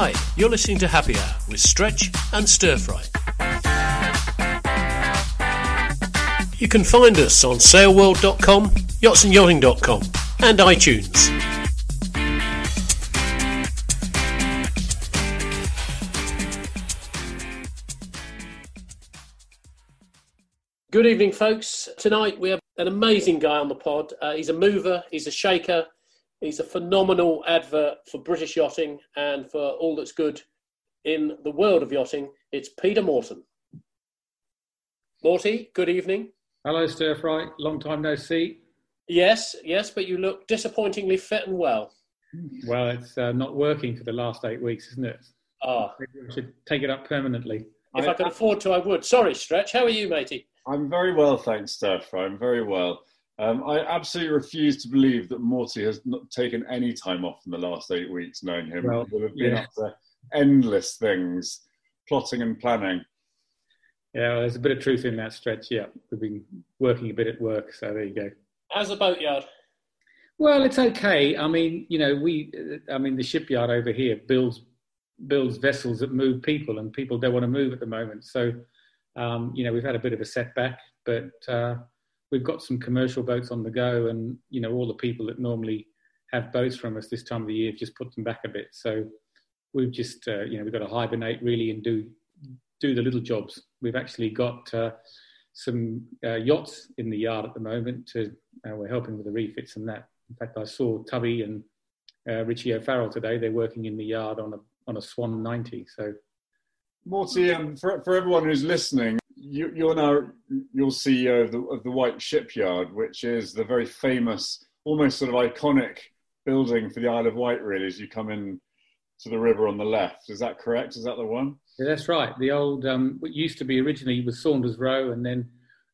Hi, you're listening to Happy Hour with Stretch and Stir Fry. You can find us on sailworld.com, yachtsandyachting.com, and iTunes. Good evening, folks. Tonight we have an amazing guy on the pod. Uh, he's a mover, he's a shaker, he's a phenomenal advert for British yachting and for all that's good in the world of yachting. It's Peter Morton. Morty, good evening. Hello, Stir Fry. Long time no see. Yes, yes, but you look disappointingly fit and well. Well, it's uh, not working for the last eight weeks, isn't it? Ah, Maybe I should take it up permanently. if I, could afford to, I would. Sorry, Stretch. How are you, matey? I'm very well, thanks, Steph. I'm very well. Um, I absolutely refuse to believe that Morty has not taken any time off in the last eight weeks, knowing him. Well, He would have been yeah. up to endless things, plotting and planning. Yeah, well, there's a bit of truth in that stretch. Yeah, we've been working a bit at work, so there you go. How's the boatyard? Well, it's okay. I mean, you know, we, I mean, the shipyard over here builds builds vessels that move people, and people don't want to move at the moment. So, um, you know, we've had a bit of a setback, but uh, we've got some commercial boats on the go, and you know, all the people that normally have boats from us this time of the year have just put them back a bit. So, we've just, uh, you know, we've got to hibernate really and do do the little jobs. We've actually got uh, some uh, yachts in the yard at the moment. To uh, we're helping with the refits and that. In fact, I saw Tubby and uh, Richie O'Farrell today. They're working in the yard on a on a Swan 90. So Morty, um, for, for everyone who's listening, you, you're now you're CEO of the, of the Wight Shipyard, which is the very famous, almost sort of iconic building for the Isle of Wight, really, as you come in to the river on the left. Is that correct? Is that the one? yeah, that's right. The old um, what used to be originally was Saunders Roe, and then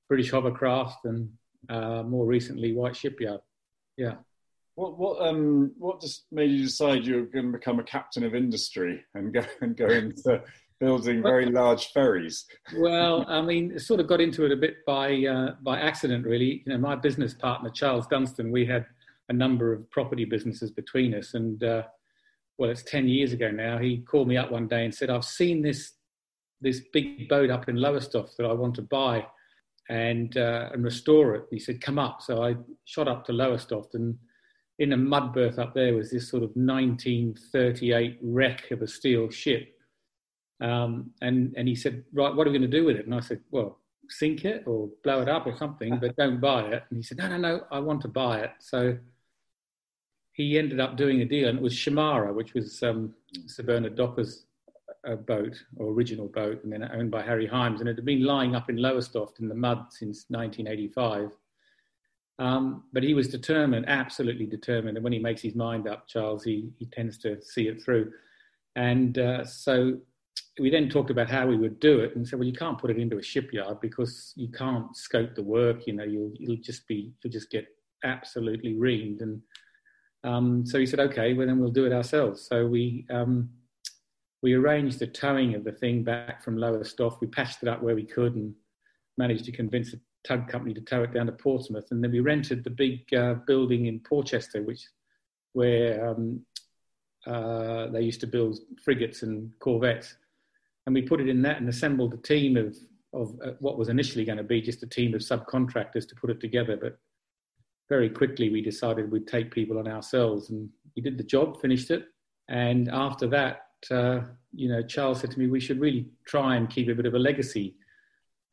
British Hovercraft, and uh, more recently Wight Shipyard. Yeah. What what um what just made you decide you were going to become a captain of industry and go and go into building very large ferries? Well, I mean, sort of got into it a bit by uh, by accident, really. You know, my business partner Charles Dunstan, we had a number of property businesses between us, and uh, well, it's ten years ago now. He called me up one day and said, "I've seen this this big boat up in Lowestoft that I want to buy and uh, and restore it." He said, "Come up." So I shot up to Lowestoft, and in a mud berth up there was this sort of 1938 wreck of a steel ship. Um, and, and he said, right, what are we going to do with it? And I said, well, sink it or blow it up or something, but don't buy it. And he said, no, no, no, I want to buy it. So he ended up doing a deal, and it was Shemara, which was um, Sir Bernard Docker's uh, boat or original boat, and then owned by Harry Hyams, and it had been lying up in Lowestoft in the mud since 1985. Um, but he was determined, absolutely determined, and when he makes his mind up, Charles, he, he tends to see it through. And uh, so we then talked about how we would do it, and said, well, you can't put it into a shipyard because you can't scope the work. You know, you'll you'll just be you'll just get absolutely reamed. And um, so he said, okay, well then we'll do it ourselves. So we um, we arranged the towing of the thing back from Lowestoft. We patched it up where we could and managed to convince a tug company to tow it down to Portsmouth. And then we rented the big uh, building in Portchester, which where um, uh, they used to build frigates and corvettes. And we put it in that and assembled a team of, of uh, what was initially going to be just a team of subcontractors to put it together. But very quickly we decided we'd take people on ourselves and we did the job, finished it. And after that, uh, you know, Charles said to me, we should really try and keep a bit of a legacy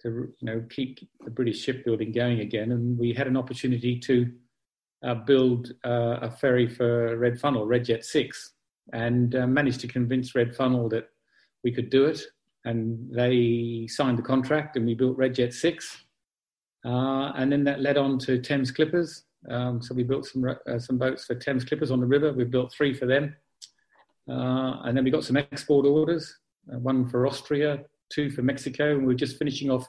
to, you know, keep the British shipbuilding going again. And we had an opportunity to uh, build uh, a ferry for Red Funnel, Red Jet 6, and uh, managed to convince Red Funnel that we could do it. And they signed the contract and we built Red Jet 6. Uh, and then that led on to Thames Clippers. Um, so we built some, uh, some boats for Thames Clippers on the river. We built three for them. Uh, and then we got some export orders, uh, one for Austria, two for Mexico, and we're just finishing off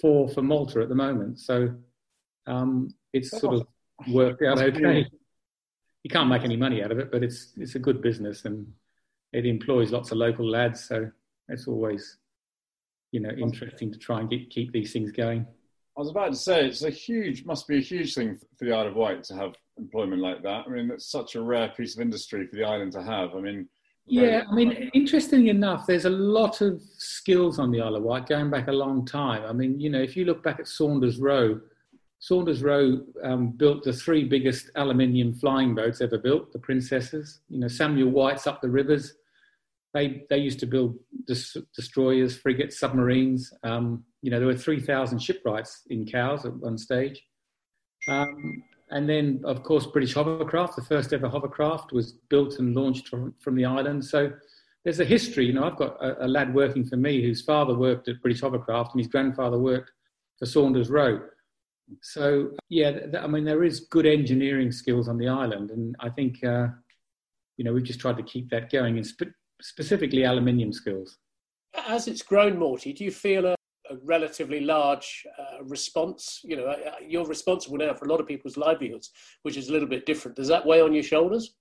four for Malta at the moment. So um, it's sort of worked out okay. You can't make any money out of it, but it's it's a good business and it employs lots of local lads. So it's always, you know, interesting to try and get, keep these things going. I was about to say it's a huge, must be a huge thing for the Isle of Wight to have employment like that. I mean, it's such a rare piece of industry for the island to have. I mean, Yeah, I mean, interestingly enough, there's a lot of skills on the Isle of Wight going back a long time. I mean, you know, if you look back at Saunders Roe, Saunders Roe um, built the three biggest aluminium flying boats ever built, the Princesses. You know, Samuel White's up the rivers. They they used to build des- destroyers, frigates, submarines. Um, you know, there were three thousand shipwrights in Cowes at one stage. Um, and then, of course, British Hovercraft, the first ever hovercraft, was built and launched from, from the island. So there's a history. You know, I've got a, a, lad working for me whose father worked at British Hovercraft and his grandfather worked for Saunders Roe. So yeah, th- I mean, there is good engineering skills on the island, and I think uh, you know we've just tried to keep that going, and spe- specifically aluminium skills. As it's grown, Morty, do you feel a a relatively large uh, response. You know, uh, you're responsible now for a lot of people's livelihoods, which is a little bit different. Does that weigh on your shoulders?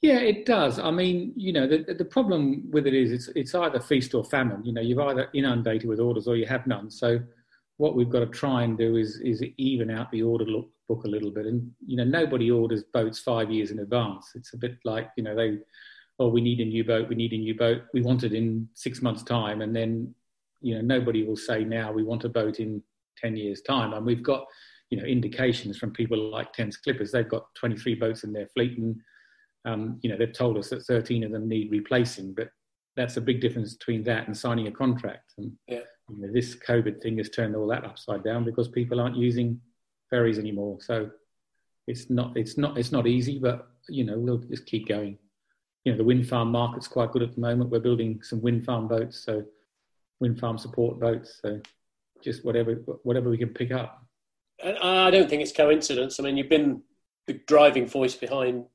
Yeah, it does. I mean, you know, the, the problem with it is it's, it's either feast or famine. You know, you've either inundated with orders or you have none. So what we've got to try and do is, is even out the order book a little bit. And, you know, nobody orders boats five years in advance. It's a bit like, you know, they, oh, we need a new boat, we need a new boat. We want it in six months' time. And then you know, nobody will say now we want a boat in 10 years' time. And we've got, you know, indications from people like Thames Clippers. They've got 23 boats in their fleet, and um, you know, they've told us that 13 of them need replacing. But that's a big difference between that and signing a contract. And yeah. you know, this COVID thing has turned all that upside down because people aren't using ferries anymore. So it's not, it's not, it's not easy, but you know, we'll just keep going. You know, the wind farm market's quite good at the moment. We're building some wind farm boats, so wind farm support boats. So just whatever whatever we can pick up. I don't think it's coincidence. I mean, you've been the driving voice behind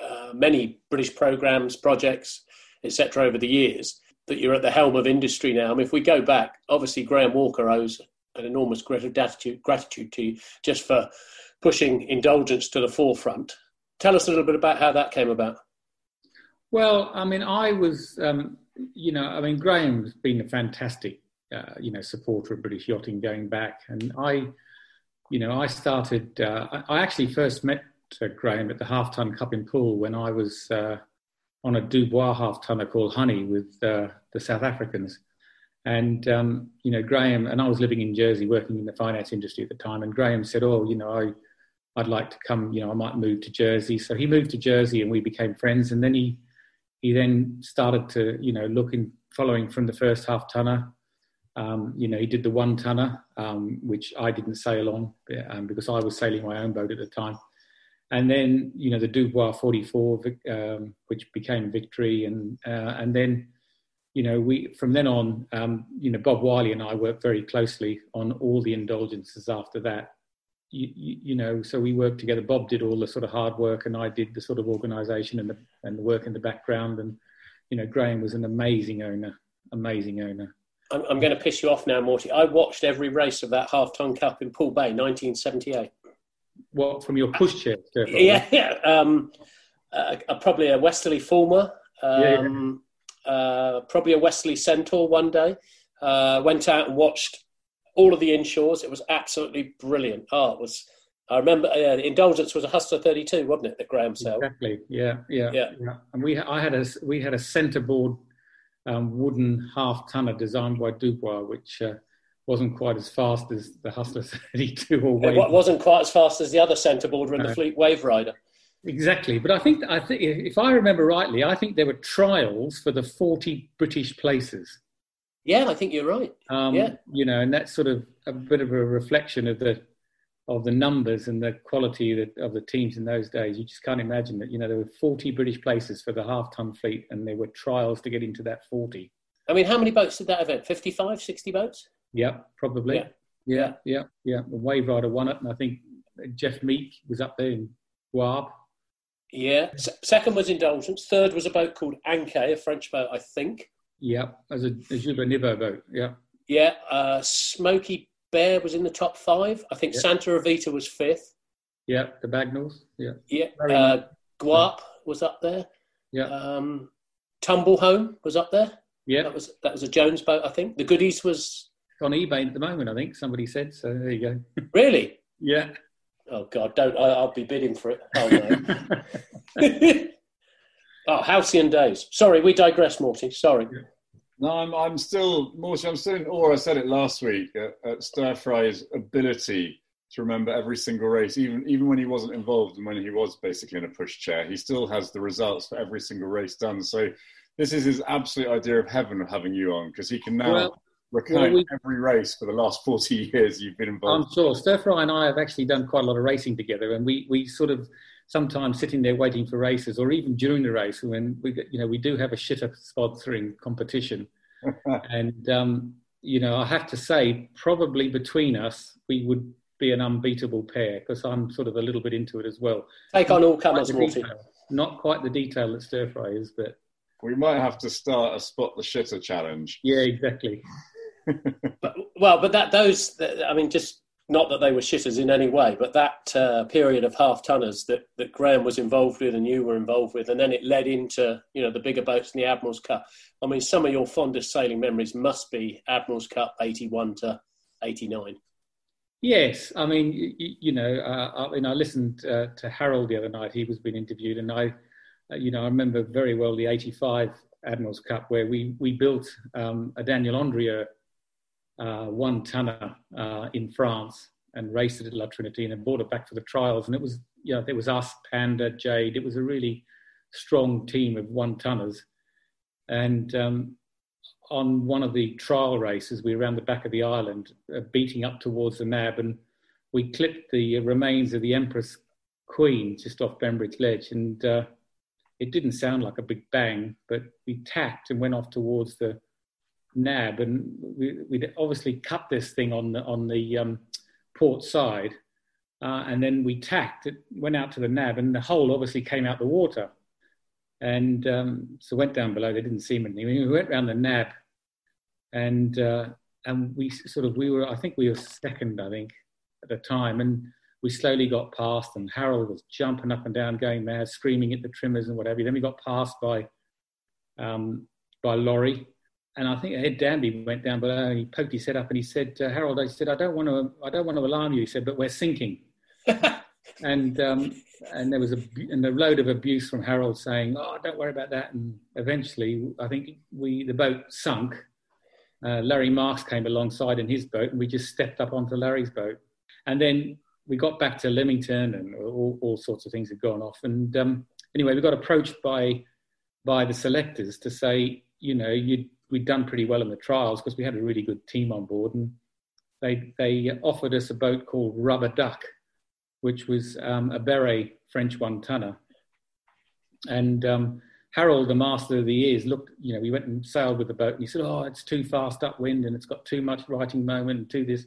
uh, many British programs, projects, etc. over the years. That you're at the helm of industry now. I mean, if we go back, obviously Graham Walker owes an enormous gratitude, gratitude to you just for pushing indulgence to the forefront. Tell us a little bit about how that came about. Well, I mean, I was um, you know, I mean, Graham's been a fantastic, uh, you know, supporter of British yachting going back, and I, you know, I started. Uh, I, actually first met uh, Graham at the half ton cup in Poole when I was uh, on a Dubois half tonner called Honey with uh, the South Africans, and um, you know, Graham and I was living in Jersey, working in the finance industry at the time, and Graham said, "Oh, you know, I." I'd like to come, you know, I might move to Jersey. So he moved to Jersey and we became friends. And then he he then started to, you know, looking, following from the first half tonner. Um, you know, he did the one tonner, um, which I didn't sail on um, because I was sailing my own boat at the time. And then, you know, the Dubois 44, um, which became Victory. And, uh, and then, you know, we from then on, um, you know, Bob Wiley and I worked very closely on all the indulgences after that you, you, know, so we worked together. Bob did all the sort of hard work, and I did the sort of organisation and the and the work in the background. And you know, Graham was an amazing owner, amazing owner. I'm, I'm going to piss you off now, Morty. I watched every race of that half ton cup in Poole Bay, 1978. What from your pushchair? Yeah, yeah. Um, uh, probably a Westerly Fulmar. Um, yeah, yeah. Uh, probably a Westerly Centaur one day. Uh, went out and watched all of the inshores. It was absolutely brilliant. Oh, it was. I remember uh, the indulgence was a Hustler 32, wasn't it? That Graham sold. Exactly. Yeah, yeah, yeah. yeah. And we, I had a, we had a centerboard um, wooden half tonner designed by Dubois, which uh, wasn't quite as fast as the Hustler 32 or Wave. It wasn't quite as fast as the other centerboard in the Fleet Wave Rider. Exactly, but I think I think if I remember rightly, I think there were trials for the 40 British places. Yeah, I think you're right. Um, yeah, you know, and that's sort of a bit of a reflection of the of the numbers and the quality of the, of the teams in those days. You just can't imagine that. You know, there were 40 British places for the half ton fleet, and there were trials to get into that 40. I mean, how many boats did that event? 55, 60 boats? Yeah, probably. Yeah, yeah, yeah. yeah. The Wave Rider won it, and I think Jeff Meek was up there in Guab. Yeah. S- second was Indulgence. Third was a boat called Anke, a French boat, I think. Yeah, as a, as a Joubert Nivelt boat. Yeah. Yeah. Uh, Smoky Bear was in the top five. I think yeah. Santa Evita was fifth. Yeah, the Bagnalls. Yeah. Yeah. Uh, Guap was up there. Yeah. Um, Tumble Home was up there. Yeah. That was that was a Jones boat, I think. The Goodies was on eBay at the moment. I think somebody said so. There you go. Really? yeah. Oh God! Don't I, will be bidding for it. Oh no. Oh, halcyon days. Sorry, we digress, Morty. Sorry. No, I'm, I'm still, Morty, I'm still in awe. I said it last week uh, at, at Stir Fry's ability to remember every single race, even even when he wasn't involved and when he was basically in a pushchair, he still has the results for every single race done. So this is his absolute idea of heaven of having you on because he can now well, recount well, we, every race for the last 40 years you've been involved. I'm sure. Stir Fry and I have actually done quite a lot of racing together, and we we sort of sometimes sitting there waiting for races, or even during the race when we you know we do have a shitter sponsoring competition, and um, you know I have to say probably between us we would be an unbeatable pair because I'm sort of a little bit into it as well. Take on all comers, Morty. Not quite the detail that stir fry is, but we might have to start a spot the shitter challenge. Yeah, exactly. but, well, but that those, I mean, just not that they were shitters in any way, but that uh, period of half tonners that, that Graham was involved with and you were involved with, and then it led into you know the bigger boats in the Admiral's Cup. I mean, some of your fondest sailing memories must be Admiral's Cup eighty one to eighty nine. Yes, I mean, you, you know, uh, I mean, I listened uh, to Harold the other night. He was being interviewed, and I, uh, you know, I remember very well the '85 Admiral's Cup where we we built um, a Daniel Andrieu uh, one tonner uh, in France and raced it at La Trinité and brought it back for the trials. And it was, you know, it was us, Panda, Jade. It was a really strong team of one tonners. And um, on one of the trial races, we were around the back of the island, uh, beating up towards the nab, and we clipped the remains of the Empress Queen just off Bembridge Ledge, and uh, it didn't sound like a big bang, but we tacked and went off towards the nab, and we, would obviously cut this thing on the on the um, port side, uh, and then we tacked. It went out to the nab, and the hole obviously came out the water. And um, so went down below. They didn't see anything. We went around the nab, and uh, and we sort of we were. I think we were second. I think at the time, and we slowly got past. And Harold was jumping up and down, going mad, screaming at the trimmers and whatever. Then we got passed by um, by Laurie, and I think Ed Danby went down below and he poked his head up and he said, uh, Harold, I said, I don't want to, I don't want to alarm you. He said, but we're sinking. and um, and there was a and a load of abuse from Harold saying, "Oh, don't worry about that." And eventually, I think we the boat sunk. Uh, Larry Marks came alongside in his boat, and we just stepped up onto Larry's boat. And then we got back to Lymington, and all, all sorts of things had gone off. And um, anyway, we got approached by by the selectors to say, you know, you we'd done pretty well in the trials because we had a really good team on board, and they they offered us a boat called Rubber Duck, which was um, a Berret French one tonner, and um, Harold, the master of the years, looked. You know, we went and sailed with the boat, and he said, "Oh, it's too fast upwind, and it's got too much righting moment, and to this."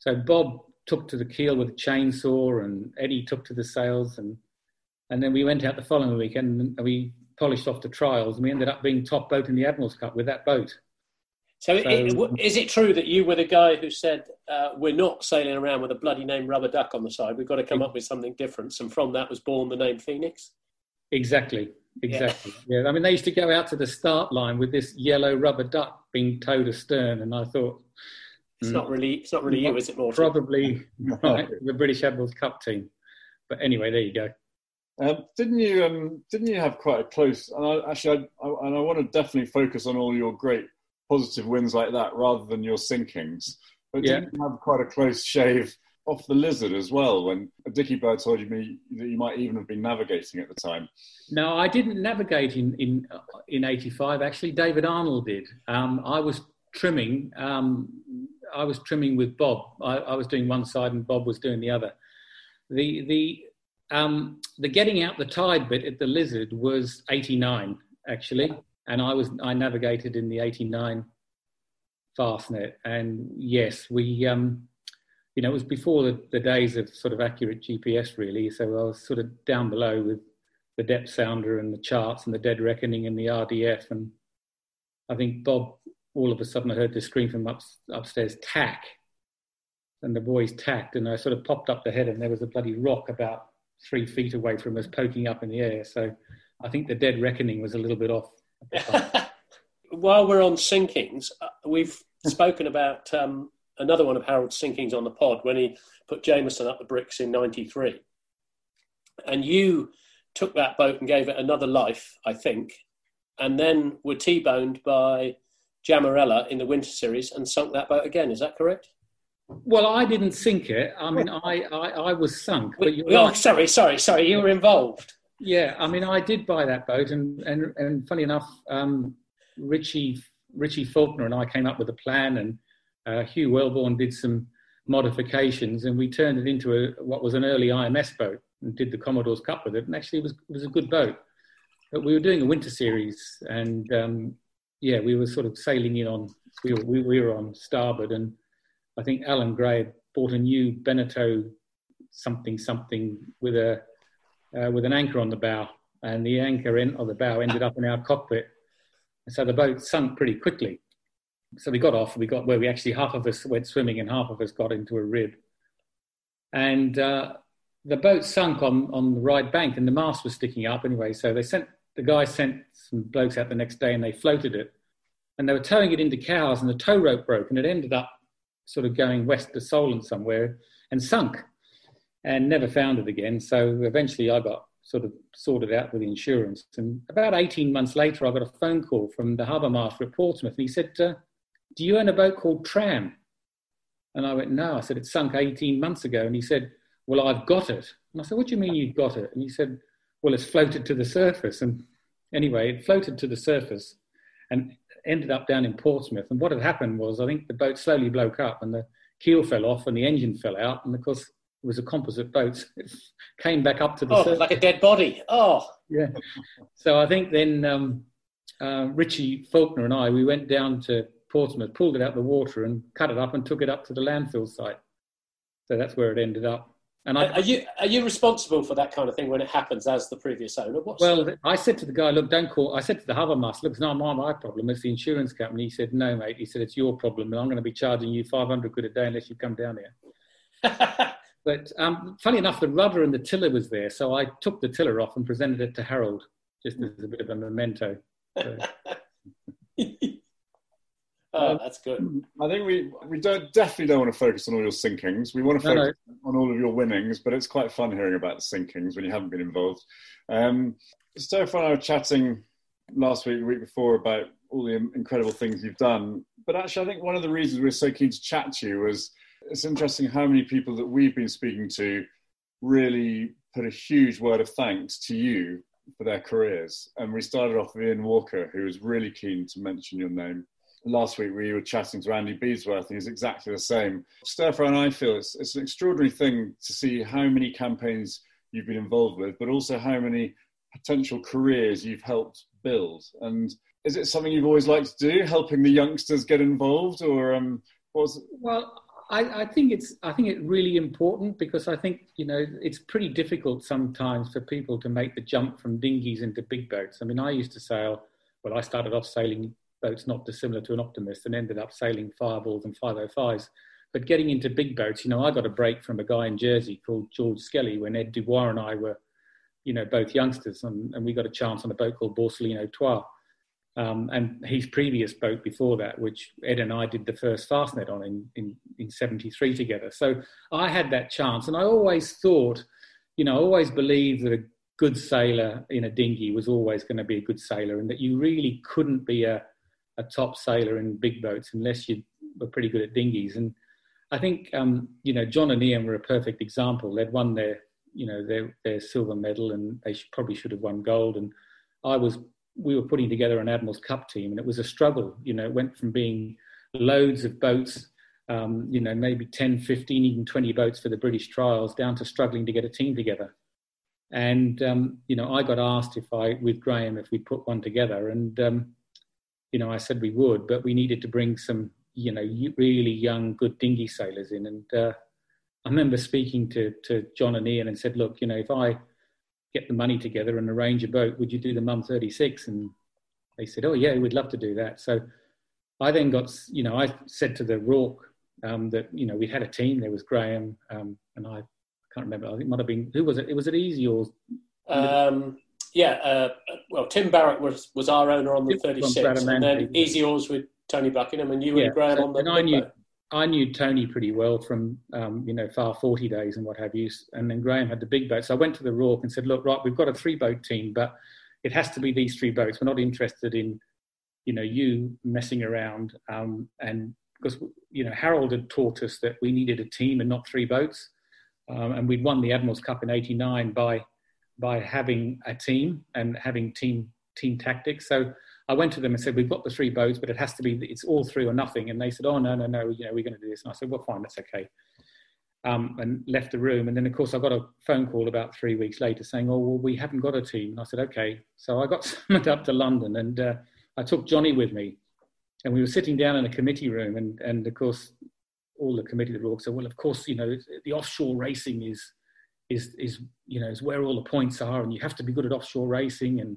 So Bob took to the keel with a chainsaw, and Eddie took to the sails, and and then we went out the following weekend, and we polished off the trials, and we ended up being top boat in the Admiral's Cup with that boat. So, so it, is it true that you were the guy who said uh, we're not sailing around with a bloody name rubber duck on the side? We've got to come up with something different, and from that was born the name Phoenix. Exactly, exactly. Yeah. yeah. I mean, they used to go out to the start line with this yellow rubber duck being towed astern, and I thought. It's mm, not really, it's not really you, is it, Morty? Probably right, the British Admirals Cup team. But anyway, there you go. Um, didn't you? Um, didn't you have quite a close? And I, actually, I, I, and I want to definitely focus on all your great positive wins like that, rather than your sinkings. But yeah. didn't you have quite a close shave off the lizard as well? When Dickie Bird told you me that you might even have been navigating at the time. No, I didn't navigate in in in '85. Actually, David Arnold did. Um, I was trimming. Um, I was trimming with Bob. I, I was doing one side and Bob was doing the other. The the um, the getting out the tide bit at the Lizard was 89 actually, and I was I navigated in the 89 Fastnet, and yes, we um, you know it was before the, the days of sort of accurate GPS really, so I was sort of down below with the depth sounder and the charts and the dead reckoning and the RDF, and I think Bob all of a sudden I heard the scream from up, upstairs, tack. And the boys tacked, and I sort of popped up the head, and there was a bloody rock about three feet away from us, poking up in the air. So I think the dead reckoning was a little bit off. While we're on sinkings, uh, we've spoken about um, another one of Harold's sinkings on the pod when he put Jameson up the bricks in '93, and you took that boat and gave it another life, I think, and then were T-boned by Jamarella in the Winter Series and sunk that boat again. Is that correct? Well, I didn't sink it. I mean, I, I, I was sunk. But you oh, sorry, sorry, sorry. You were involved. Yeah, I mean, I did buy that boat, and and, and funny enough, um, Richie Richie Faulkner and I came up with a plan, and uh, Hugh Welbourn did some modifications, and we turned it into a, what was an early IMS boat, and did the Commodore's Cup with it. And actually, it was it was a good boat. But we were doing a winter series, and um, yeah, we were sort of sailing in on we were, we, we were on starboard, and I think Alan Gray bought a new Beneteau something something with a uh, with an anchor on the bow, and the anchor in of the bow ended up in our cockpit. And so the boat sunk pretty quickly. So we got off. We got where we actually half of us went swimming, and half of us got into a rib. And uh, the boat sunk on on the right bank, and the mast was sticking up anyway. So they sent the guys sent some blokes out the next day, and they floated it, and they were towing it into Cowes, and the tow rope broke, and it ended up sort of going west to Solent somewhere and sunk and never found it again. So eventually I got sort of sorted out with the insurance. And about 18 months later, I got a phone call from the harbour master at Portsmouth. And he said, uh, Do you own a boat called Tram? And I went, No. I said, It sunk 18 months ago. And he said, Well, I've got it. And I said, What do you mean you've got it? And he said, Well, it's floated to the surface. And anyway, it floated to the surface and ended up down in Portsmouth. And what had happened was, I think the boat slowly broke up and the keel fell off and the engine fell out. And of course, it was a composite boat. It came back up to the oh, surface. like a dead body. Oh, yeah. So I think then um, uh, Richie Faulkner and I we went down to Portsmouth, pulled it out of the water, and cut it up and took it up to the landfill site. So that's where it ended up. And I, are you are you responsible for that kind of thing when it happens as the previous owner? What's well, I said to the guy, look, don't call. I said to the harbour master, look, it's not my, my problem. It's the insurance company. He said, no, mate. He said it's your problem, and I'm going to be charging you 500 quid a day unless you come down here. But um, funny enough, the rudder and the tiller was there, so I took the tiller off and presented it to Harold, just as a bit of a memento. So. oh, that's good. I think we we don't definitely don't want to focus on all your sinkings. We want to focus no, no. on all of your winnings, but it's quite fun hearing about the sinkings when you haven't been involved. Um, Stefan and I were chatting last week, the week before, about all the incredible things you've done. But actually, I think one of the reasons we are so keen to chat to you was it's interesting how many people that we've been speaking to really put a huge word of thanks to you for their careers. And we started off with Ian Walker, who was really keen to mention your name. Last week we were chatting to Andy Beadsworth, and he's exactly the same. Stir and I feel it's, it's an extraordinary thing to see how many campaigns you've been involved with, but also how many potential careers you've helped build. And is it something you've always liked to do, helping the youngsters get involved, or um, was? Well, I, I, think it's I think it's really important because I think you know it's pretty difficult sometimes for people to make the jump from dinghies into big boats. I mean, I used to sail. Well, I started off sailing boats not dissimilar to an optimist, and ended up sailing fireballs and 505s. But getting into big boats, you know, I got a break from a guy in Jersey called George Skelly when Ed Dubois and I were, you know, both youngsters, and, and we got a chance on a boat called Borsalino Trois um, and his previous boat before that, which Ed and I did the first Fastnet on in, in, in 73 together. So I had that chance. And I always thought, you know, I always believed that a good sailor in a dinghy was always going to be a good sailor and that you really couldn't be a, a top sailor in big boats unless you were pretty good at dinghies. And I think, um, you know, John and Ian were a perfect example. They'd won their, you know, their, their silver medal and they should, probably should have won gold. And I was we were putting together an Admiral's Cup team, and it was a struggle. You know, it went from being loads of boats, um, you know, maybe 10, 15, even 20 boats for the British trials, down to struggling to get a team together. And, um, you know, I got asked if I, with Graham, if we'd put one together. And, um, you know, I said we would, but we needed to bring some, you know, really young, good dinghy sailors in. And uh, I remember speaking to, to John and Ian and said, look, you know, if I, get the money together and arrange a boat. Would you do the Mumm 36? And they said, oh, yeah, we'd love to do that. So I then got, you know, I said to the RORC um, that, you know, we had a team. There was Graham um, and I, can't remember. I think it might have been, who was it? Was it Easy or? Um, yeah, uh, well, Tim Barrett was, was our owner on the 36, and then Easy Oars with Tony Buckingham, and you yeah, and Graham so, on the. And I knew, I knew Tony pretty well from um, you know Farr forty days and what have you. And then Graham had the big boat, so I went to the RORC and said, "Look, right, we've got a three boat team, but it has to be these three boats. We're not interested in you know you messing around." Um, and because you know Harold had taught us that we needed a team and not three boats, um, and we'd won the Admirals Cup in '89 by by having a team and having team team tactics. So I went to them and said, "We've got the three boats, but it has to be it's all three or nothing." And they said, "Oh no, no, no, you know, we're going to do this." And I said, "Well, fine, that's okay." Um, and left the room. And then, of course, I got a phone call about three weeks later saying, "Oh, well, we haven't got a team." And I said, "Okay." So I got summoned up to London, and uh, I took Johnny with me, and we were sitting down in a committee room, and and of course, all the committee that were all said, "Well, of course, you know, the offshore racing is." Is, is you know is where all the points are and you have to be good at offshore racing and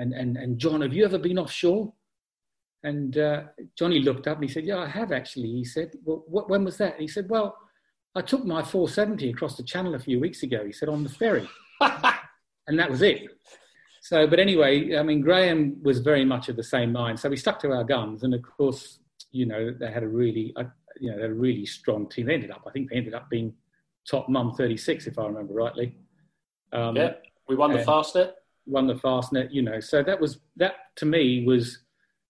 and, and, and John, have you ever been offshore? And uh, Johnny looked up and he said, Yeah, I have actually. He said, Well, what, when was that? He said, Well, I took my 470 across the channel a few weeks ago. He said, On the ferry. and that was it. So, but anyway, I mean, Graham was very much of the same mind. So we stuck to our guns. And of course, you know, they had a really, uh, you know, a really strong team. They ended up, I think they ended up being top Mumm 36, if I remember rightly. Um, yeah, we won the Fastnet Won the Fastnet, you know. So that was that to me was,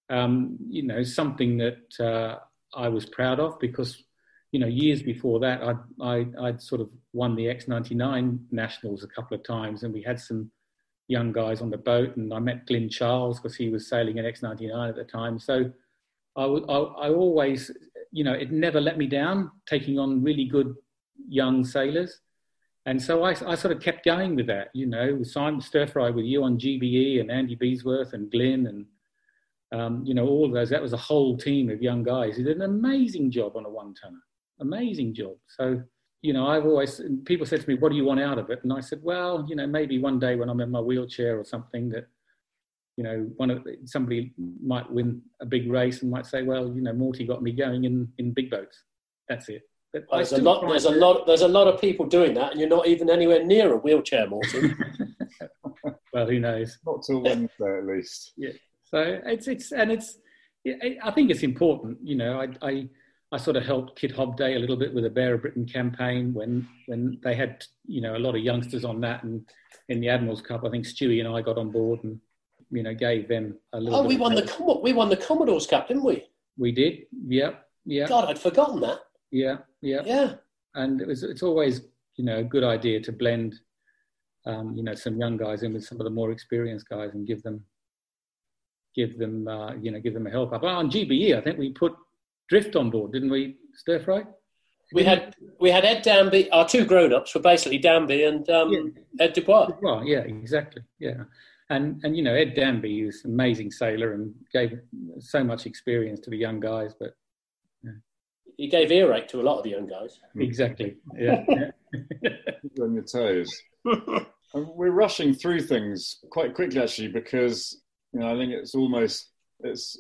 um, you know, something that uh, I was proud of because, you know, years before that, I'd, I, I'd sort of won the X99 nationals a couple of times, and we had some young guys on the boat, and I met Glyn Charles because he was sailing an X99 at the time. So I, I, I always, you know, it never let me down taking on really good young sailors and so I, I, sort of kept going with that, you know, with Simon Stir Fry with you on GBE and Andy Beadsworth and Glyn and, um, you know, all of those. That was a whole team of young guys who did an amazing job on a one tonner, amazing job. So, you know, I've always, people said to me, what do you want out of it? And I said, well, you know, maybe one day when I'm in my wheelchair or something that, you know, one of somebody might win a big race and might say, well, you know, Morty got me going in, in big boats. That's it. Well, there's a lot. There's a lot. There's a lot of people doing that, and you're not even anywhere near a wheelchair, Morton. well, who knows? Not till Wednesday, at least. Yeah. So it's it's and it's. I think it's important. You know, I I, I sort of helped Kit Hobday a little bit with the Bear of Britain campaign when when they had you know a lot of youngsters on that, and in the Admirals Cup, I think Stewie and I got on board and you know gave them a little. Oh, we won the we won the Commodores Cup, didn't we? We did. Yeah. Yeah. God, I'd forgotten that. Yeah, yeah, yeah. And it was it's always you know a good idea to blend, um, you know, some young guys in with some of the more experienced guys and give them, give them, uh, you know, give them a help up. on GBE, I think we put Drift on board, didn't we? Stir fry. We had we had Ed Danby. Our two grown-ups were basically Danby and um, yeah. Ed Dubois. Well, yeah, exactly. Yeah, and and you know Ed Danby was an amazing sailor and gave so much experience to the young guys. But he gave earache to a lot of the young guys. Exactly. Yeah. on your toes. We're rushing through things quite quickly, actually, because you know I think it's almost it's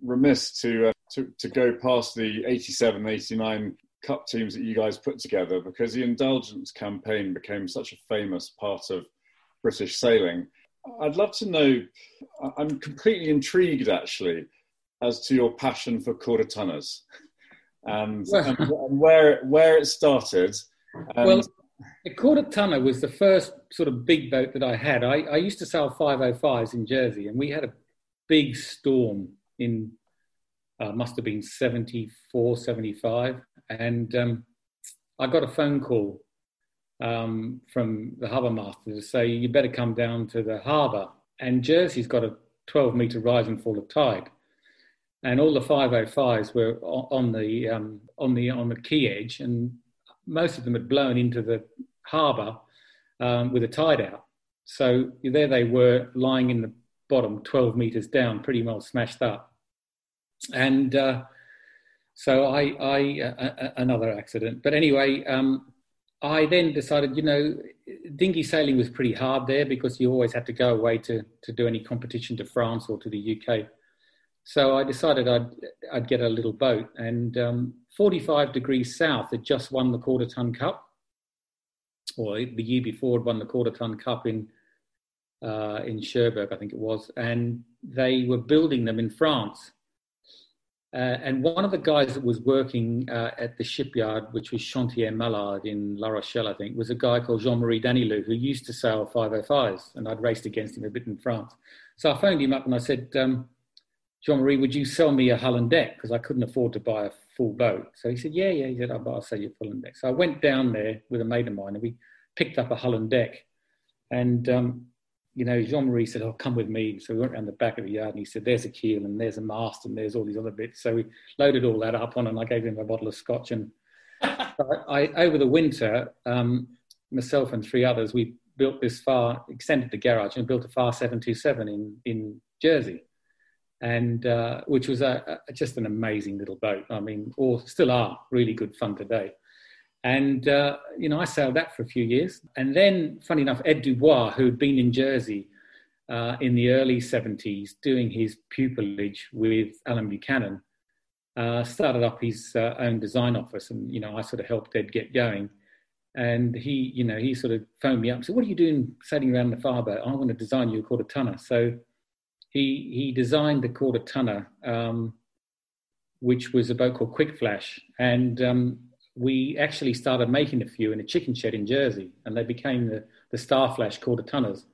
remiss to uh, to, to go past the 87, 89 cup teams that you guys put together because the indulgence campaign became such a famous part of British sailing. I'd love to know. I'm completely intrigued, actually, as to your passion for quarter tonners and, and, and where where it started. And... Well, the quarter tonner was the first sort of big boat that I had. I, I used to sail 505s in Jersey, and we had a big storm in uh, must have been 74, 75, and um, I got a phone call um, from the harbour master to say you better come down to the harbour. And Jersey's got a 12 metre rise and fall of tide and all the 505s were on the um, on the on the quay edge, and most of them had blown into the harbour um, with a tide out. So there they were lying in the bottom, 12 metres down, pretty well smashed up. And uh, so I, I uh, another accident. But anyway, um, I then decided, you know, dinghy sailing was pretty hard there because you always had to go away to, to do any competition to France or to the UK. So I decided I'd, I'd get a little boat, and um, 45 degrees south had just won the quarter ton cup, or the year before had won the quarter ton cup in uh, in Cherbourg, I think it was, and they were building them in France. Uh, and one of the guys that was working uh, at the shipyard, which was Chantier Mallard in La Rochelle, I think, was a guy called Jean Marie Danilou, who used to sail 505s, and I'd raced against him a bit in France. So I phoned him up and I said, um, Jean Marie, would you sell me a hull and deck? Because I couldn't afford to buy a full boat. So he said, Yeah, yeah. He said, I'll, I'll sell you a hull and deck. So I went down there with a mate of mine and we picked up a hull and deck. And um, you know, Jean Marie said, Oh, come with me. So we went around the back of the yard and he said, There's a keel and there's a mast and there's all these other bits. So we loaded all that up on and I gave him a bottle of scotch. And I, I, over the winter, um, myself and three others, we built this far, extended the garage and built a Farr 727 in, in Jersey. And uh, which was a, a, just an amazing little boat. I mean, or still are really good fun today. And, uh, you know, I sailed that for a few years. And then, funny enough, Ed Dubois, who'd been in Jersey uh, in the early 70s doing his pupillage with Alan Buchanan, uh, started up his uh, own design office. And, you know, I sort of helped Ed get going. And he, you know, he sort of phoned me up said, What are you doing sailing around the farboat? I want to design you a quarter tonner. So he, he designed the quarter tonner, um, which was a boat called Quick Flash. And um, we actually started making a few in a chicken shed in Jersey, and they became the, the Star Flash quarter tonners.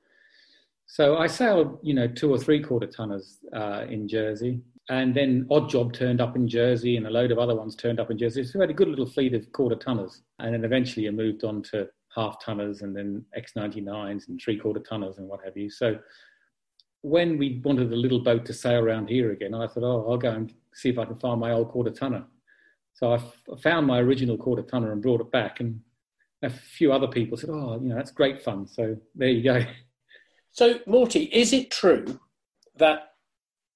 So I sailed, you know, two or three quarter tonners uh, in Jersey, and then Odd Job turned up in Jersey, and a load of other ones turned up in Jersey. So we had a good little fleet of quarter tonners, and then eventually I moved on to half tonners, and then X99s and three quarter tonners and what have you. So when we wanted a little boat to sail around here again, I thought, oh, I'll go and see if I can find my old quarter tonner. So I, f- found my original quarter tonner and brought it back, and a few other people said, "Oh, you know, that's great fun." So there you go. So Morty, is it true that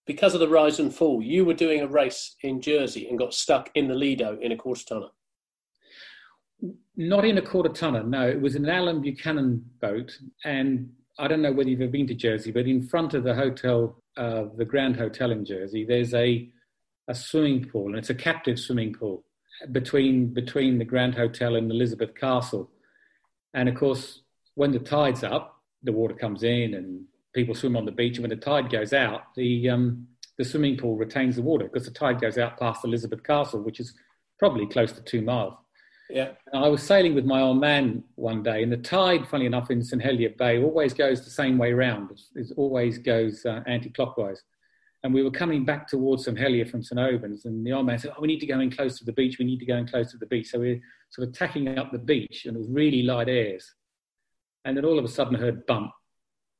because of the rise and fall, you were doing a race in Jersey and got stuck in the Lido in a quarter tonner? Not in a quarter tonner, no. It was an Alan Buchanan boat, and I don't know whether you've ever been to Jersey, but in front of the hotel, uh, the Grand Hotel in Jersey, there's a a swimming pool, and it's a captive swimming pool between between the Grand Hotel and Elizabeth Castle. And of course, when the tide's up, the water comes in and people swim on the beach. And when the tide goes out, the um, the swimming pool retains the water because the tide goes out past Elizabeth Castle, which is probably close to two miles. Yeah. And I was sailing with my old man one day, and the tide, funny enough, in St Helier Bay always goes the same way round. It always goes uh, anti-clockwise. And we were coming back towards St Helier from St Aubins, and the old man said, "Oh, we need to go in close to the beach. We need to go in close to the beach." So we are sort of tacking up the beach, and it was really light airs. And then all of a sudden, I heard bump,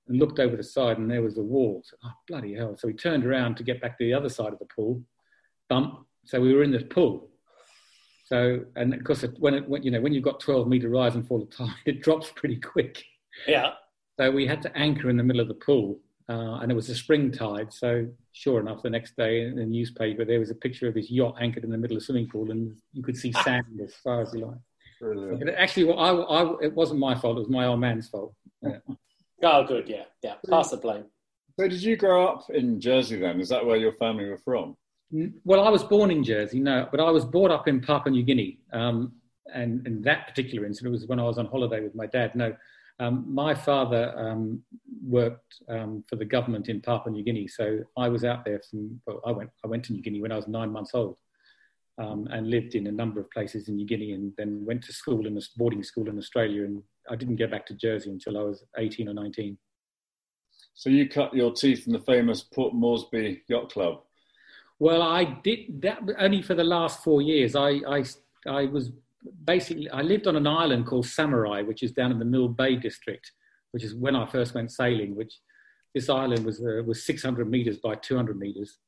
and looked over the side, and there was the wall. So, oh, bloody hell! So we turned around to get back to the other side of the pool. Bump. So we were in the pool. So, and of course, when, it, when you know when you've got 12 meter rise and fall of tide, it drops pretty quick. Yeah. So we had to anchor in the middle of the pool uh, and it was a spring tide. So sure enough, the next day in the newspaper there was a picture of his yacht anchored in the middle of the swimming pool, and you could see sand as far as you like. Actually, well, I, I, it wasn't my fault; it was my old man's fault. Yeah. oh, good, yeah, yeah. Pass the blame. So, did you grow up in Jersey then? Is that where your family were from? Well, I was born in Jersey, no, but I was brought up in Papua New Guinea. Um, and, and that particular incident was when I was on holiday with my dad. No, um, my father um, worked um, for the government in Papua New Guinea, so I was out there from. Well, I went. I went to New Guinea when I was nine months old, um, and lived in a number of places in New Guinea, and then went to school in a boarding school in Australia. And I didn't get back to Jersey until I was eighteen or nineteen. So you cut your teeth in the famous Port Moresby Yacht Club. Well, I did that only for the last four years. I I, I was basically, I lived on an island called Samarai, which is down in the Milne Bay district, which is when I first went sailing. Which this island was uh, was 600 meters by 200 meters,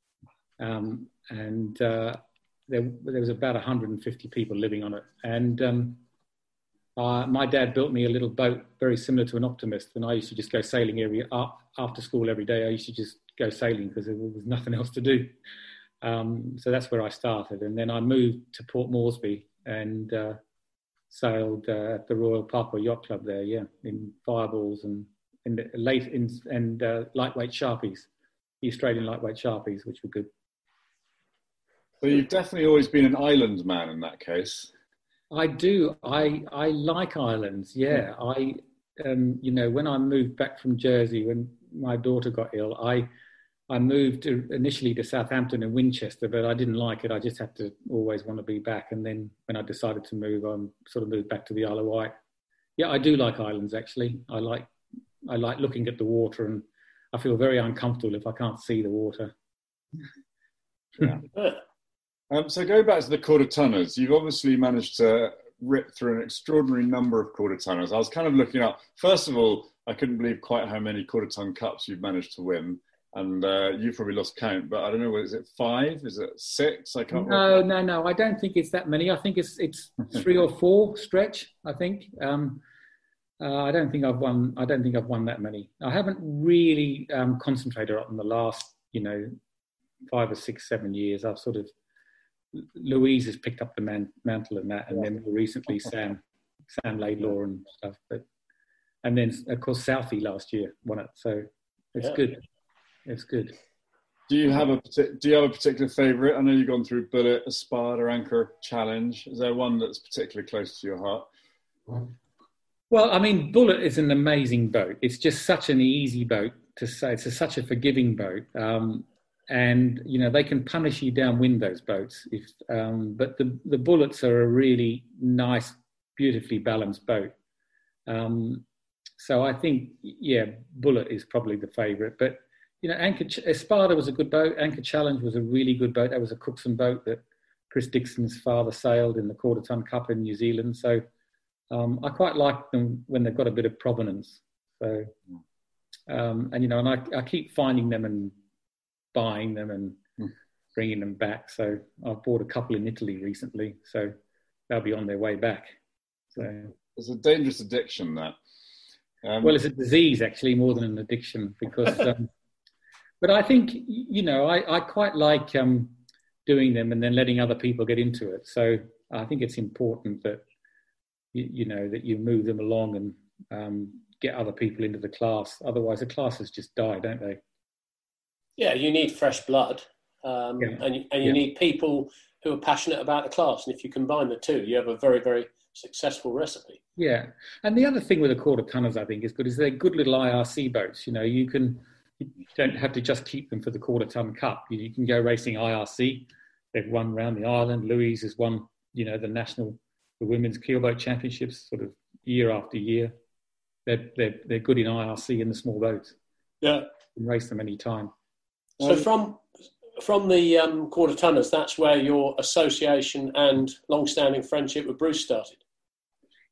um, and uh, there there was about 150 people living on it. And um, uh, my dad built me a little boat very similar to an Optimist, and I used to just go sailing every after school every day. I used to just go sailing because there was nothing else to do. Um, so that's where I started, and then I moved to Port Moresby and uh, sailed uh, at the Royal Papua Yacht Club there, yeah, in fireballs and in the late in, and uh, lightweight sharpies, the Australian lightweight sharpies, which were good. So you've definitely always been an island man in that case. I do. I I like islands. Yeah, I um, you know when I moved back from Jersey when my daughter got ill, I I moved to, initially to Southampton and Winchester, but I didn't like it. I just had to always want to be back. And then when I decided to move, I sort of moved back to the Isle of Wight. Yeah, I do like islands actually. I like I like looking at the water, and I feel very uncomfortable if I can't see the water. yeah. um, so going back to the quarter tonners, you've obviously managed to rip through an extraordinary number of quarter tonners. I was kind of looking up. First of all, I couldn't believe quite how many quarter ton cups you've managed to win and uh, you've probably lost count, but I don't know. Is it five? Is it six? I can't. No, remember. no, no. I don't think it's that many. I think it's it's three or four stretch. I think. Um, uh, I don't think I've won. I don't think I've won that many. I haven't really um, concentrated on the last, you know, five or six, seven years. I've sort of Louise has picked up the man, mantle and that, and then more recently Sam, Sam Laidlaw and stuff. But and then of course Southey last year won it, so it's yeah. good. It's good. Do you have a do you have a particular favourite? I know you've gone through Bullet, Espada, Anchor, Challenge. Is there one that's particularly close to your heart? Well, I mean, Bullet is an amazing boat. It's just such an easy boat to say. It's a, such a forgiving boat, um, and you know they can punish you downwind those boats. If um, but the the Bullets are a really nice, beautifully balanced boat. Um, so I think yeah, Bullet is probably the favourite, but you know, Anchor Espada was a good boat. Anchor Challenge was a really good boat. That was a Cookson boat that Chris Dixon's father sailed in the Quarter Ton Cup in New Zealand. So um, I quite like them when they've got a bit of provenance. So, um, and you know, and I, I, keep finding them and buying them and hmm. bringing them back. So I've bought a couple in Italy recently. So they'll be on their way back. So it's a dangerous addiction that. Um, well, it's a disease actually more than an addiction because um, but I think you know I, I quite like um, doing them and then letting other people get into it. So I think it's important that you, you know that you move them along and um, get other people into the class. Otherwise, the classes just die, don't they? Yeah, you need fresh blood, um, yeah. and and you yeah. need people who are passionate about the class. And if you combine the two, you have a very very successful recipe. Yeah, and the other thing with the quarter tonners, I think, is good is they're good little IRC boats. You know, you can you don't have to just keep them for the quarter ton cup. You, you, can go racing IRC. They've won around the island. Louise has won, you know, the national, the women's keelboat championships sort of year after year. They're, they're, they're good in IRC in the small boats. Yeah. You can race them any time. So um, from from the um, quarter tonners, that's where your association and long-standing friendship with Bruce started.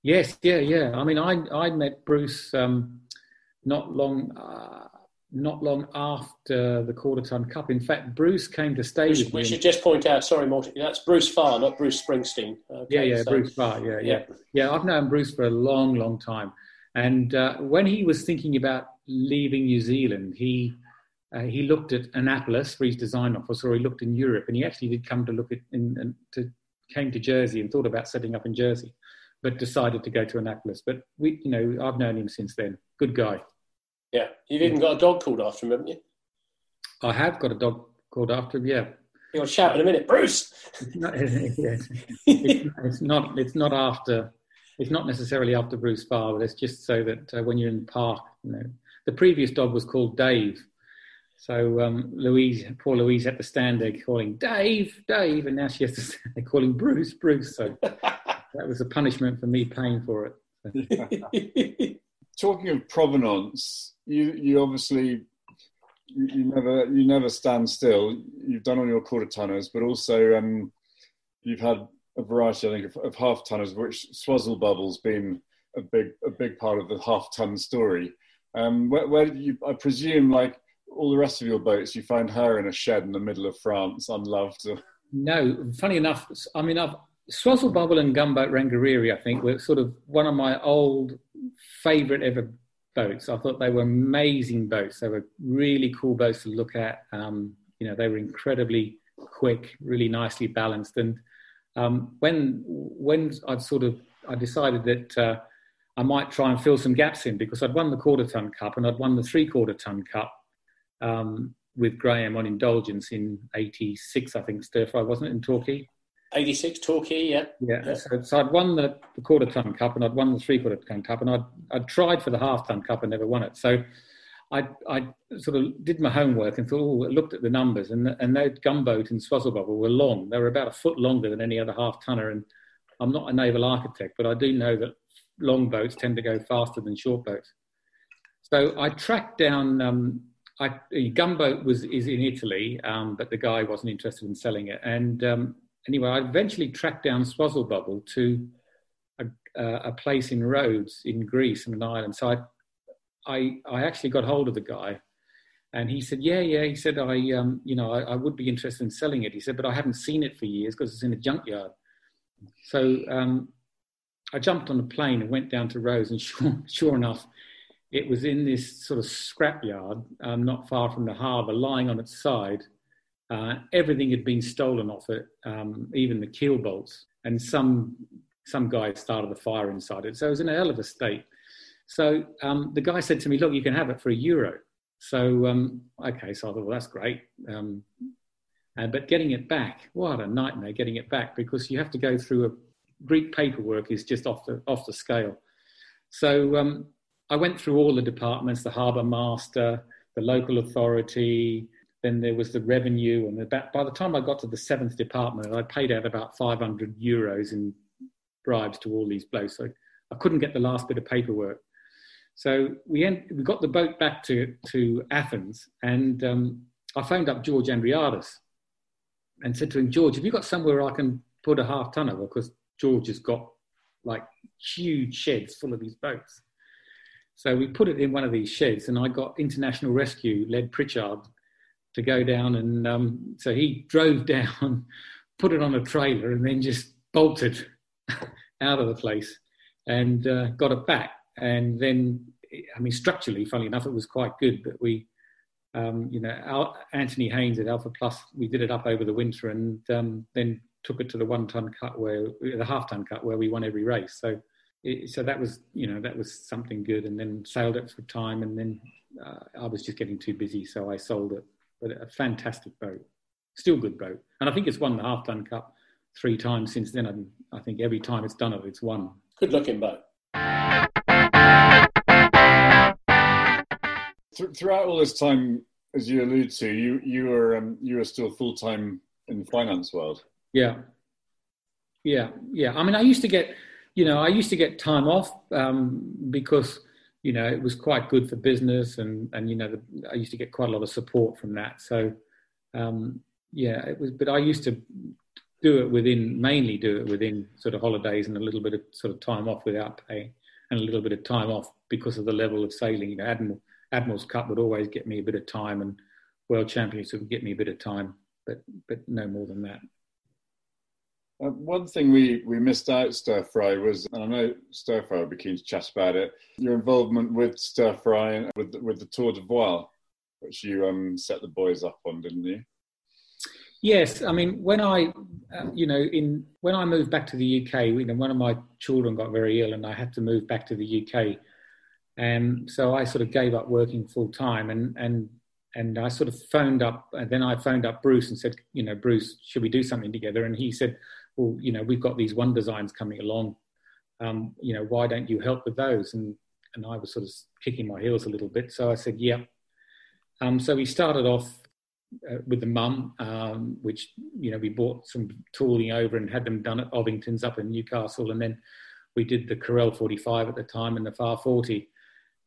Yes, yeah, yeah. I mean, I I met Bruce um, not long. Uh, not long after the quarter ton cup. In fact, Bruce came to stay Bruce, with me. We should just point out, sorry, Martin, that's Bruce Farr, not Bruce Springsteen. Okay, yeah, yeah, so, Bruce Farr, yeah, yeah, yeah, yeah. I've known Bruce for a long, long time. And uh, when he was thinking about leaving New Zealand, he uh, he looked at Annapolis for his design office, or he looked in Europe, and he actually did come to look at in, in to came to Jersey and thought about setting up in Jersey, but decided to go to Annapolis. But we, you know, I've known him since then. Good guy. Yeah, you've even got a dog called after him, haven't you? I have got a dog called after him. Yeah. You'll shout in a minute, Bruce. it's, not, it's, not. It's not after. It's not necessarily after Bruce Farr, but it's just so that uh, when you're in the park, you know, the previous dog was called Dave. So um, Louise, poor Louise, had to stand there calling Dave, Dave, and now she has to stand there calling Bruce, Bruce. So that was a punishment for me paying for it. Talking of provenance, you you obviously you, never you never stand still. You've done all your quarter tonners, but also um, you've had a variety, I think, of, of half tonners, which Swuzzlebubble's been a big a big part of the half ton story. Um, where, where you? I presume, like all the rest of your boats, you find her in a shed in the middle of France, unloved. No, funny enough, I mean, I've, Swuzzlebubble and Gunboat Rangiriri, I think, were sort of one of my old favourite ever boats. I thought they were amazing boats. They were really cool boats to look at. Um, you know, they were incredibly quick, really nicely balanced. And um, when when I'd sort of I decided that uh, I might try and fill some gaps in because I'd won the quarter ton cup and I'd won the three quarter ton cup um, with Graham on Indulgence in '86, I think. Stir fry wasn't it in Torquay? 86 Torquay, yeah. Yeah, yeah. So, so, I'd won the, the, quarter ton cup and I'd won the three quarter ton cup and I'd, I'd tried for the half ton cup and never won it. So I, I sort of did my homework and thought, oh, looked at the numbers, and and that gunboat and Swuzzlebubble were long. They were about a foot longer than any other half tonner. And I'm not a naval architect, but I do know that long boats tend to go faster than short boats. So I tracked down. Um, I, a gunboat was is in Italy, um, but the guy wasn't interested in selling it. And um, anyway, I eventually tracked down Swuzzlebubble to a, a, place in Rhodes in Greece, in an island. So I, I, I actually got hold of the guy, and he said, "Yeah, yeah." He said, "I, um, you know, I, I, would be interested in selling it." He said, "But I haven't seen it for years because it's in a junkyard." So um, I jumped on a plane and went down to Rhodes, and sure, sure enough, it was in this sort of scrapyard, um, not far from the harbour, lying on its side. Uh, everything had been stolen off it, um, even the keel bolts, and some some guy started the fire inside it. So it was in a hell of a state. So um, the guy said to me, "Look, you can have it for a euro." So um, okay, so I thought, well, that's great. Um, uh, but getting it back, what a nightmare getting it back because you have to go through a Greek paperwork is just off the off the scale. So um, I went through all the departments, the harbour master, the local authority, then there was the revenue, and about, by the time I got to the seventh department, I paid out about 500 euros in bribes to all these blokes. So I couldn't get the last bit of paperwork. So we, end, we got the boat back to, to Athens, and um, I phoned up George Andreadis and said to him, George, have you got somewhere I can put a half ton of? Because George has got like huge sheds full of these boats. So we put it in one of these sheds, and I got International Rescue led Pritchard to go down, and um, so he drove down, put it on a trailer, and then just bolted out of the place and uh, got it back. And then, I mean, structurally, funny enough, it was quite good. But we, um, you know, Al- Anthony Haynes at Alpha Plus, we did it up over the winter, and um, then took it to the one ton cut where the half ton cut where we won every race. So, it, so that was, you know, that was something good. And then sailed it for time, and then uh, I was just getting too busy, so I sold it. But a fantastic boat, still good boat, and I think it's won the half ton cup three times since then. And I think every time it's done it, it's won. Good looking boat. Throughout all this time, as you allude to, you you were um, you were still full time in the finance world. Yeah, yeah, yeah. I mean, I used to get, you know, I used to get time off um, because you know it was quite good for business, and and you know the, I used to get quite a lot of support from that. So um, yeah, it was. But I used to do it within mainly do it within sort of holidays and a little bit of sort of time off without pay and a little bit of time off because of the level of sailing. You know, Admiral, Admiral's Cup would always get me a bit of time, and World Championships would get me a bit of time, but but no more than that. Uh, one thing we, we missed out, Stir Fry, was, and I know Stir Fry will be keen to chat about it, your involvement with Stir Fry and with, with the Tour de Voile, which you um, set the boys up on, didn't you? Yes, I mean when I, uh, you know, in when I moved back to the UK, you know, one of my children got very ill, and I had to move back to the UK, and so I sort of gave up working full time, and and and I sort of phoned up, and then I phoned up Bruce and said, you know, Bruce, should we do something together? And he said, well, you know, we've got these one designs coming along, um, you know, why don't you help with those? And and I was sort of kicking my heels a little bit, so I said, yeah. Um, so we started off uh, with the Mumm, um, which you know we bought some tooling over and had them done at Ovington's up in Newcastle, and then we did the Corel 45 at the time and the Farr 40.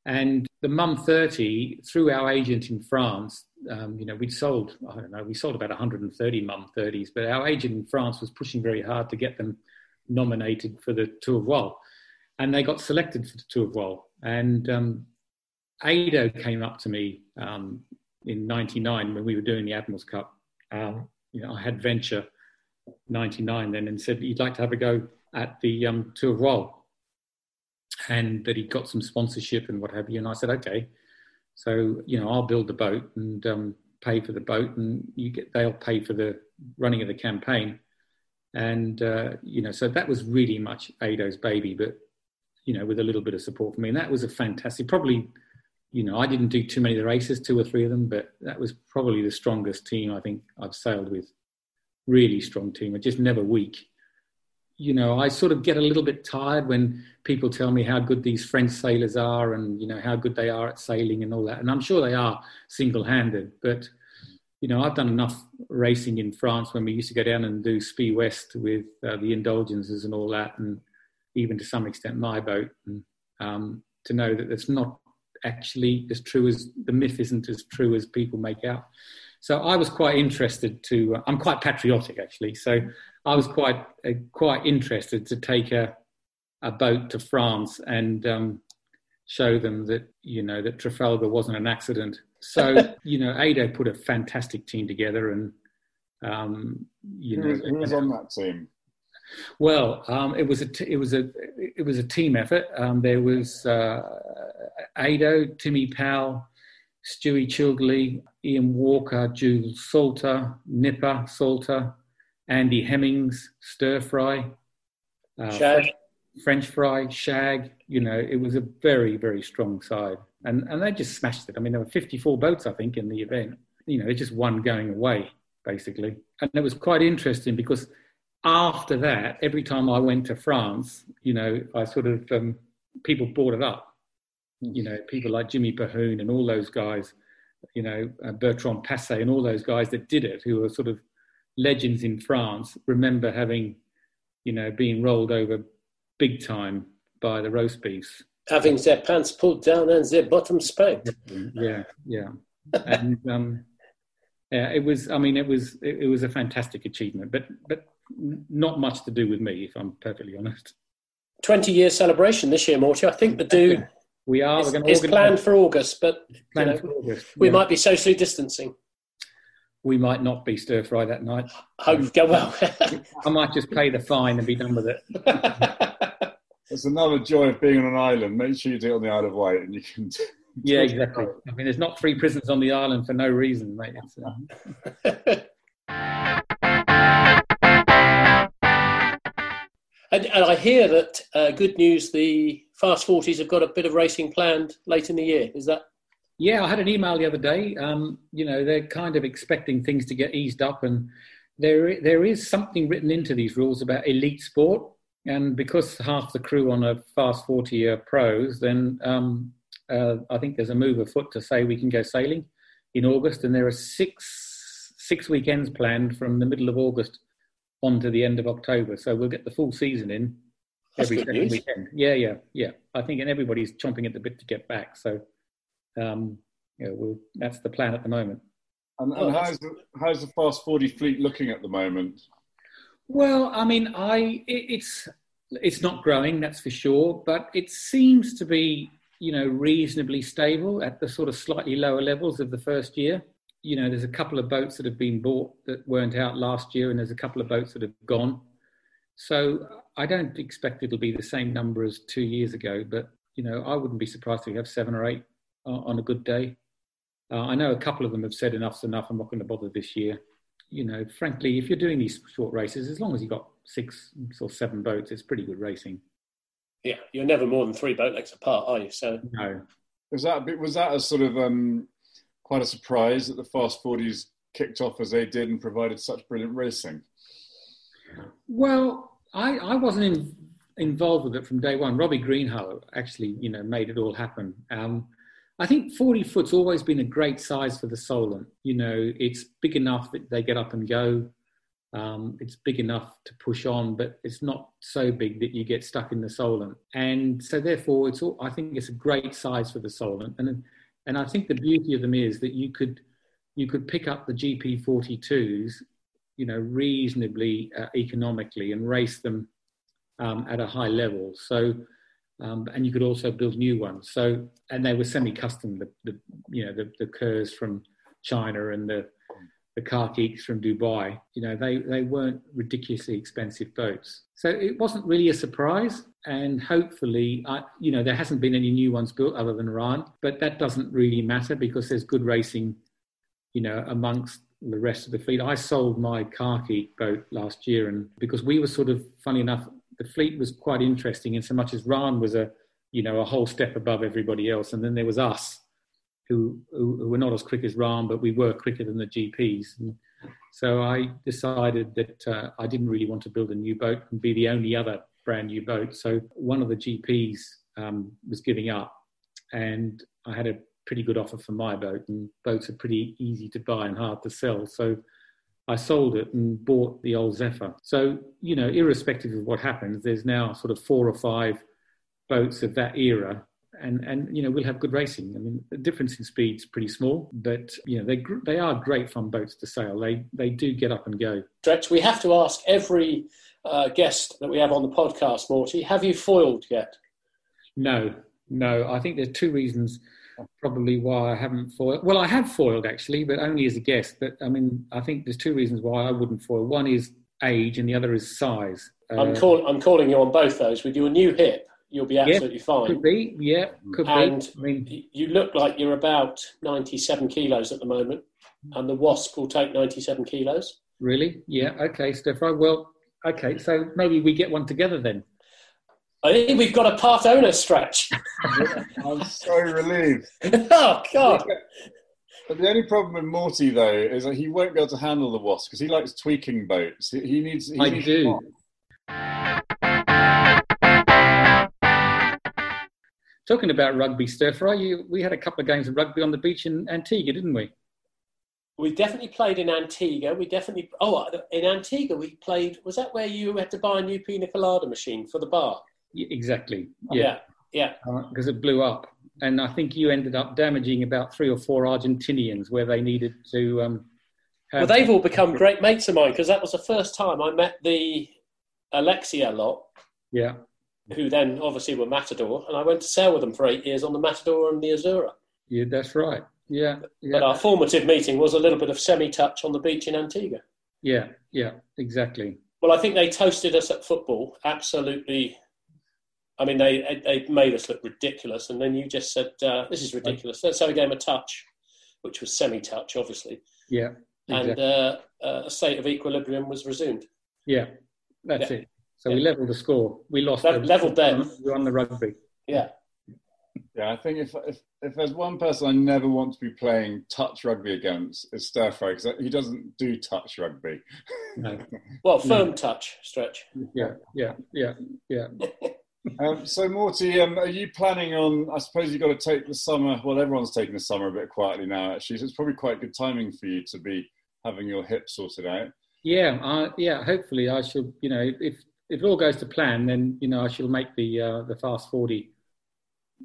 And the Mumm 30, through our agent in France, um, you know, we'd sold, I don't know, we sold about 130 Mumm 30s, but our agent in France was pushing very hard to get them nominated for the Tour of Voile. And they got selected for the Tour of Voile. And um, Ado came up to me um, in 99 when we were doing the Admirals Cup. Um, you know, I had Venture 99 then and said you'd like to have a go at the um, Tour of Voile and that he got some sponsorship and what have you. And I said, okay. So, you know, I'll build the boat and um, pay for the boat and you get, they'll pay for the running of the campaign. And, uh, you know, so that was really much Ado's baby, but, you know, with a little bit of support from me. And that was a fantastic, probably you know, I didn't do too many of the races, two or three of them, but that was probably the strongest team I think I've sailed with. Really strong team, just never weak. You know, I sort of get a little bit tired when people tell me how good these French sailors are and, you know, how good they are at sailing and all that. And I'm sure they are single handed. But, you know, I've done enough racing in France when we used to go down and do Spi Ouest with uh, the indulgences and all that, and even to some extent my boat, and, um, to know that it's not actually as true as the myth isn't as true as people make out. So I was quite interested to. Uh, I'm quite patriotic actually. So I was quite uh, quite interested to take a a boat to France and um, show them that you know that Trafalgar wasn't an accident. So you know, Ado put a fantastic team together, and um, you who know, was, who was on that team? well, um, it was a t- it was a it was a team effort. Um, there was uh, Ado, Timmy Powell, Stewie Childerley, Ian Walker, Jules Salter, Nipper Salter, Andy Hemmings, Stir Fry, uh, Shag. French Fry, Shag. You know, it was a very very strong side, and and they just smashed it. I mean, there were 54 boats, I think, in the event. You know, they just won going away basically, and it was quite interesting because after that, every time I went to France, you know, I sort of um, people brought it up. You know, people like Jimmy Pahun and all those guys, you know, uh, Bertrand Pacé and all those guys that did it, who were sort of legends in France, remember having, you know, being rolled over big time by the roast beefs. Having their pants pulled down and their bottom spanked. Yeah, yeah, and um, yeah, it was. I mean, it was it, it was a fantastic achievement, but but not much to do with me, if I'm perfectly honest. 20 year celebration this year, Morty. I think the do We are. is planned for August, but you know, August. we yeah. might be socially distancing. We might not be stir fry that night. Hope go well. I might just pay the fine and be done with it. It's another joy of being on an island. Make sure you do it on the Isle of Wight, and you can. Yeah, exactly. I mean, there's not three prisons on the island for no reason, mate. It's, uh, and, and I hear that uh, good news. The Fast Forties have got a bit of racing planned late in the year. Is that Yeah, I had an email the other day. Um, you know, they're kind of expecting things to get eased up, and there there is something written into these rules about elite sport. And because half the crew on a fast forty are pros, then um, uh, I think there's a move afoot to say we can go sailing in August, and there are six six weekends planned from the middle of August on to the end of October. So we'll get the full season in That's every second news. weekend. Yeah, yeah, yeah. I think, and everybody's chomping at the bit to get back. So, um, yeah, we'll, that's the plan at the moment. And, and how's the, how's the Fast 40 fleet looking at the moment? Well, I mean, I it, it's it's not growing, that's for sure, but it seems to be you know reasonably stable at the sort of slightly lower levels of the first year. You know, there's a couple of boats that have been bought that weren't out last year, and there's a couple of boats that have gone. So I don't expect it'll be the same number as two years ago, but you know, I wouldn't be surprised if we have seven or eight on a good day. Uh, I know a couple of them have said enough's enough. I'm not going to bother this year. You know, frankly, if you're doing these short races, as long as you've got six or seven boats, it's pretty good racing. yeah? You're never more than three boat legs apart, are you? So No, Was that a bit, was that a sort of um, quite a surprise that the Fast 40s kicked off as they did and provided such brilliant racing? Well, I, I wasn't in, involved with it from day one. Robbie Greenhalgh actually, you know, made it all happen. Um, I think 40 foot's always been a great size for the Solent. You know, it's big enough that they get up and go. Um, it's big enough to push on, but it's not so big that you get stuck in the Solent. And so, therefore, it's all, I think it's a great size for the Solent. And and I think the beauty of them is that you could you could pick up the GP 42s you know, reasonably uh, economically and race them um, at a high level. So, um, and you could also build new ones. So, and they were semi-custom. The, the you know the the Kerrs from China and the the Carkeeks from Dubai. You know, they they weren't ridiculously expensive boats. So it wasn't really a surprise. And hopefully, I, you know, there hasn't been any new ones built other than Ran, but that doesn't really matter because there's good racing you know, amongst the rest of the fleet. I sold my Carkeek boat last year, and because we were sort of funny enough, the fleet was quite interesting in so much as Ran was a, you know, a whole step above everybody else, and then there was us, who who, who were not as quick as Ran, but we were quicker than the GPs. And So I decided that uh, I didn't really want to build a new boat and be the only other brand new boat. So one of the GPs um, was giving up, and I had a pretty good offer for my boat, and boats are pretty easy to buy and hard to sell. So I sold it and bought the old Zephyr. So, you know, irrespective of what happens, there's now sort of four or five boats of that era. And, and you know we'll have good racing. I mean the difference in speed's pretty small, but you know they they are great fun boats to sail. They they do get up and go. Stretch. We have to ask every uh, guest that we have on the podcast, Morty. Have you foiled yet? No, no. I think there's two reasons probably why I haven't foiled. Well, I have foiled actually, but only as a guest. But I mean, I think there's two reasons why I wouldn't foil. One is age, and the other is size. I'm, uh, call, I'm calling you on both those. With your new hip, you'll be absolutely yeah, fine. Could be, yeah, could and be. I mean, you look like you're about 97 kilos at the moment, and the Wasp will take 97 kilos. Really? Yeah. Okay, Stefan. Well, okay. So maybe we get one together then. I think we've got a part owner stretch. I'm so relieved. oh God! But the only problem with Morty though is that he won't be able to handle the wasp because he likes tweaking boats. He, he needs. He I needs do. Talking about rugby, stir fry, you, we had a couple of games of rugby on the beach in Antigua, didn't we? We definitely played in Antigua. We definitely. Oh, in Antigua we played. Was that where you had to buy a new pina colada machine for the bar? Exactly. Yeah. Yeah. Because yeah. uh, it blew up. And I think you ended up damaging about three or four Argentinians where they needed to. Um, well, they've all become great mates of mine because that was the first time I met the Alexia lot. Yeah. Who then obviously were Matador. And I went to sail with them for eight years on the Matador and the Azzurra. Yeah, that's right. Yeah, yeah. But our formative meeting was a little bit of semi touch on the beach in Antigua. Yeah, yeah, exactly. Well, I think they toasted us at football. Absolutely I mean, they they made us look ridiculous, and then you just said, uh, "This is ridiculous." Let's have a game of touch, which was semi-touch, obviously. Yeah. Exactly. And uh, uh, a state of equilibrium was resumed. Yeah, that's yeah. it. So yeah. we levelled the score. We lost. Le- leveled them. We won the rugby. Yeah. Yeah, I think if, if if there's one person I never want to be playing touch rugby against, it's Stir Fry because he doesn't do touch rugby. No. well, firm no. touch stretch. Yeah, yeah, yeah, yeah. Um, so, Morty, um, are you planning on? I suppose you've got to take the summer. Well, everyone's taking the summer a bit quietly now, actually. So it's probably quite good timing for you to be having your hip sorted out. Yeah, yeah. Hopefully, I should. You know, if if it all goes to plan, then you know I shall make the uh, the fast forty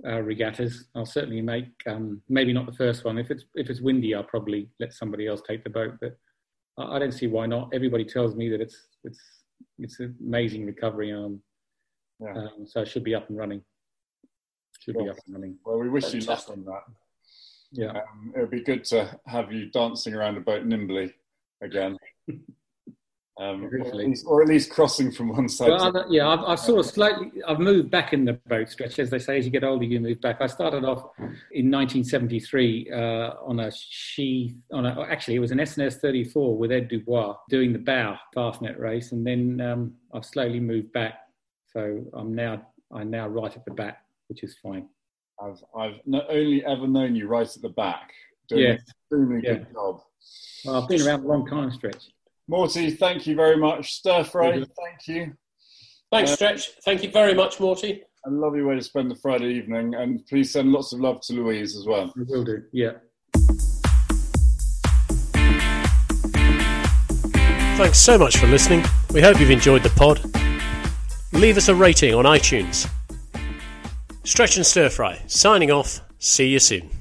uh, regattas. I'll certainly make um, maybe not the first one. If it's if it's windy, I'll probably let somebody else take the boat. But I, I don't see why not. Everybody tells me that it's it's it's an amazing recovery. Um, yeah. Um, so it should be up and running. Should well, be up and running. Well, we wish Fantastic. you luck on that. Yeah. Um, it would be good to have you dancing around a boat nimbly again. Um, or, at least, or, at least, crossing from one side. Well, to... yeah, I've, I've, sort of slightly, I've moved back in the boat stretch, as they say. As you get older, you move back. I started off in 1973 uh, on a she, on a, actually it was an SNS 34 with Ed Dubois doing the bow fastnet race, and then um, I've slowly moved back so I'm now I'm now right at the back, which is fine. I've I've not only ever known you right at the back, doing yeah. an extremely yeah. good job. Well, I've been around a long time, Stretch. Morty, thank you very much. Stir fry, thank you. Thanks, uh, Stretch. Thank you very much, Morty. A lovely way to spend the Friday evening, and please send lots of love to Louise as well. I will do. Yeah. Thanks so much for listening. We hope you've enjoyed the pod leave us a rating on iTunes. Stretch and Stir Fry, signing off. See you soon.